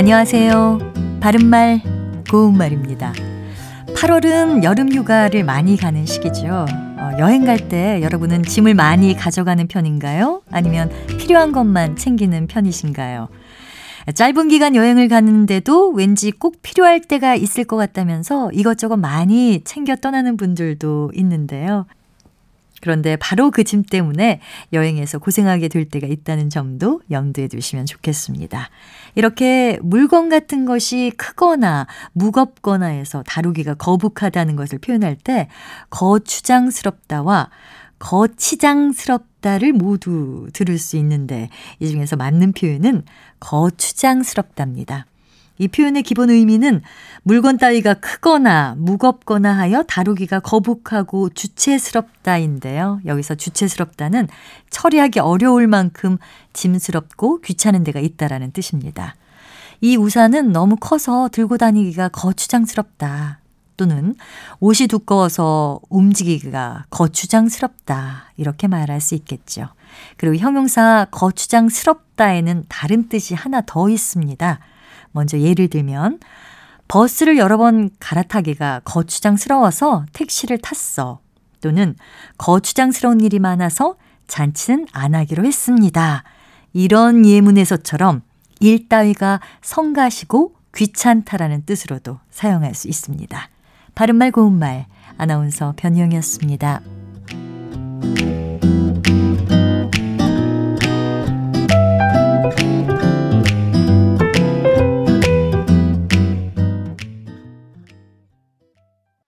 안녕하세요. 바른말, 고운말입니다. 8월은 여름 휴가를 많이 가는 시기죠. 어, 여행 갈 때 여러분은 짐을 많이 가져가는 편인가요? 아니면 필요한 것만 챙기는 편이신가요? 짧은 기간 여행을 가는데도 왠지 꼭 필요할 때가 있을 것 같다면서 이것저것 많이 챙겨 떠나는 분들도 있는데요. 그런데 바로 그 짐 때문에 여행에서 고생하게 될 때가 있다는 점도 염두에 두시면 좋겠습니다. 이렇게 물건 같은 것이 크거나 무겁거나 해서 다루기가 거북하다는 것을 표현할 때 거추장스럽다와 거치장스럽다를 모두 들을 수 있는데 이 중에서 맞는 표현은 거추장스럽답니다. 이 표현의 기본 의미는 물건 따위가 크거나 무겁거나 하여 다루기가 거북하고 주체스럽다인데요. 여기서 주체스럽다는 처리하기 어려울 만큼 짐스럽고 귀찮은 데가 있다라는 뜻입니다. 이 우산은 너무 커서 들고 다니기가 거추장스럽다. 또는 옷이 두꺼워서 움직이기가 거추장스럽다. 이렇게 말할 수 있겠죠. 그리고 형용사 거추장스럽다에는 다른 뜻이 하나 더 있습니다. 먼저 예를 들면 버스를 여러 번 갈아타기가 거추장스러워서 택시를 탔어. 또는 거추장스러운 일이 많아서 잔치는 안 하기로 했습니다. 이런 예문에서처럼 일 따위가 성가시고 귀찮다라는 뜻으로도 사용할 수 있습니다. 바른말 고운말 아나운서 변희영이었습니다.